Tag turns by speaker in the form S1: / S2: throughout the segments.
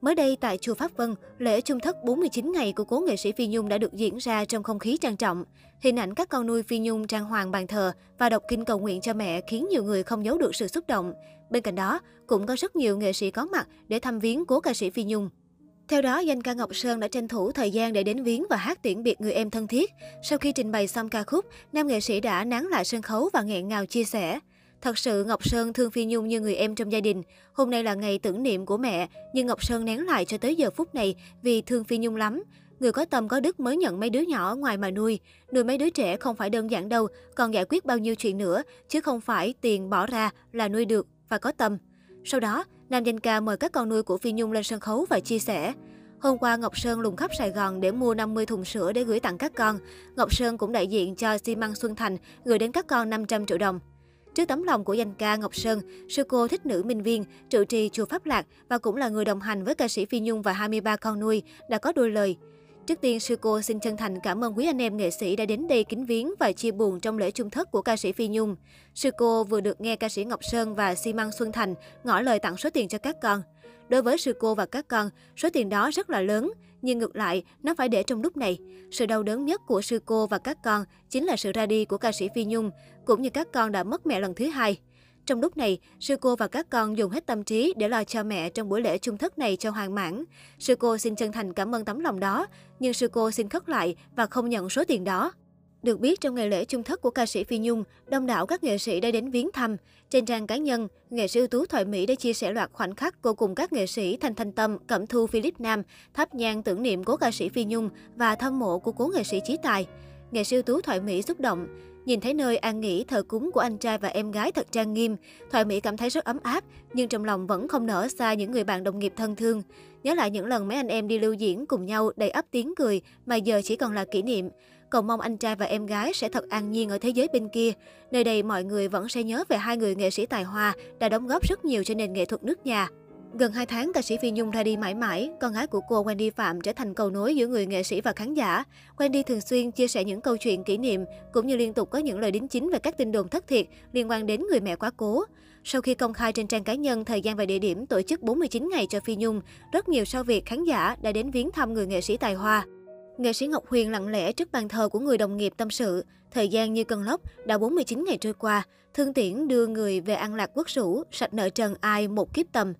S1: Mới đây tại chùa Pháp Vân, lễ chung thất 49 ngày của cố nghệ sĩ Phi Nhung đã được diễn ra trong không khí trang trọng. Hình ảnh các con nuôi Phi Nhung trang hoàng bàn thờ và đọc kinh cầu nguyện cho mẹ khiến nhiều người không giấu được sự xúc động. Bên cạnh đó, cũng có rất nhiều nghệ sĩ có mặt để thăm viếng cố ca sĩ Phi Nhung. Theo đó, danh ca Ngọc Sơn đã tranh thủ thời gian để đến viếng và hát tiễn biệt người em thân thiết. Sau khi trình bày xong ca khúc, nam nghệ sĩ đã nán lại sân khấu và nghẹn ngào chia sẻ. Thật sự Ngọc Sơn thương Phi Nhung như người em trong gia đình. Hôm nay là ngày tưởng niệm của mẹ, nhưng Ngọc Sơn nén lại cho tới giờ phút này vì thương Phi Nhung lắm. Người có tâm có đức mới nhận mấy đứa nhỏ ngoài mà nuôi. Nuôi mấy đứa trẻ không phải đơn giản đâu, còn giải quyết bao nhiêu chuyện nữa, chứ không phải tiền bỏ ra là nuôi được và có tâm. Sau đó, nam danh ca mời các con nuôi của Phi Nhung lên sân khấu và chia sẻ. Hôm qua, Ngọc Sơn lùng khắp Sài Gòn để mua 50 thùng sữa để gửi tặng các con. Ngọc Sơn cũng đại diện cho xi măng Xuân Thành gửi đến các con 500 triệu đồng. Trước tấm lòng của danh ca Ngọc Sơn, sư cô thích nữ minh viên, trụ trì chùa Pháp Lạc và cũng là người đồng hành với ca sĩ Phi Nhung và 23 con nuôi, đã có đôi lời. Trước tiên, sư cô xin chân thành cảm ơn quý anh em nghệ sĩ đã đến đây kính viếng và chia buồn trong lễ chung thất của ca sĩ Phi Nhung. Sư cô vừa được nghe ca sĩ Ngọc Sơn và xi măng Xuân Thành ngỏ lời tặng số tiền cho các con. Đối với sư cô và các con, số tiền đó rất là lớn, nhưng ngược lại, nó phải để trong lúc này. Sự đau đớn nhất của sư cô và các con chính là sự ra đi của ca sĩ Phi Nhung, cũng như các con đã mất mẹ lần thứ hai. Trong lúc này, sư cô và các con dùng hết tâm trí để lo cho mẹ trong buổi lễ chung thất này cho hoàn mãn. Sư cô xin chân thành cảm ơn tấm lòng đó, nhưng sư cô xin khất lại và không nhận số tiền đó. Được biết, trong ngày lễ chung thất của ca sĩ Phi Nhung, đông đảo các nghệ sĩ đã đến viếng thăm. Trên trang cá nhân, nghệ sĩ ưu tú Thoại Mỹ đã chia sẻ loạt khoảnh khắc cô cùng các nghệ sĩ Thanh Thanh Tâm, Cẩm Thu Philip Nam, thắp nhang tưởng niệm cố ca sĩ Phi Nhung và thăm mộ của cố nghệ sĩ Chí Tài. Nghệ sĩ ưu tú Thoại Mỹ xúc động. Nhìn thấy nơi an nghỉ thờ cúng của anh trai và em gái thật trang nghiêm, Thoại Mỹ cảm thấy rất ấm áp, nhưng trong lòng vẫn không nở xa những người bạn đồng nghiệp thân thương. Nhớ lại những lần mấy anh em đi lưu diễn cùng nhau đầy ấp tiếng cười mà giờ chỉ còn là kỷ niệm. Cầu mong anh trai và em gái sẽ thật an nhiên ở thế giới bên kia. Nơi đây mọi người vẫn sẽ nhớ về hai người nghệ sĩ tài hoa đã đóng góp rất nhiều cho nền nghệ thuật nước nhà. Gần 2 tháng, ca sĩ Phi Nhung ra đi mãi mãi, con gái của cô Wendy Phạm trở thành cầu nối giữa người nghệ sĩ và khán giả. Wendy thường xuyên chia sẻ những câu chuyện kỷ niệm, cũng như liên tục có những lời đính chính về các tin đồn thất thiệt liên quan đến người mẹ quá cố. Sau khi công khai trên trang cá nhân thời gian và địa điểm tổ chức 49 ngày cho Phi Nhung, rất nhiều sau việc khán giả đã đến viếng thăm người nghệ sĩ tài hoa. Nghệ sĩ Ngọc Huyền lặng lẽ trước bàn thờ của người đồng nghiệp tâm sự. Thời gian như cơn lốc, đã 49 ngày trôi qua, thương tiễn đưa người về an lạc quốc sủ, sạch nợ trần ai một kiếp tầm.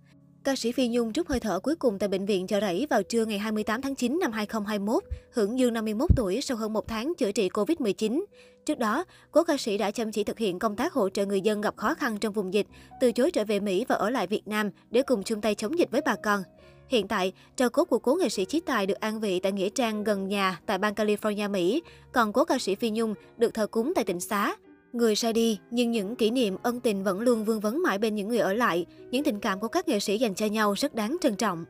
S1: Ca sĩ Phi Nhung trút hơi thở cuối cùng tại bệnh viện chợ rẫy vào trưa ngày 28 tháng 9 năm 2021, hưởng dương 51 tuổi sau hơn một tháng chữa trị Covid-19. Trước đó, cố ca sĩ đã chăm chỉ thực hiện công tác hỗ trợ người dân gặp khó khăn trong vùng dịch, từ chối trở về Mỹ và ở lại Việt Nam để cùng chung tay chống dịch với bà con. Hiện tại, tro cốt của cố nghệ sĩ Chí Tài được an vị tại Nghĩa Trang gần nhà tại bang California, Mỹ, còn cố ca sĩ Phi Nhung được thờ cúng tại tỉnh Xá. Người ra đi, nhưng những kỷ niệm ân tình vẫn luôn vương vấn mãi bên những người ở lại. Những tình cảm của các nghệ sĩ dành cho nhau rất đáng trân trọng.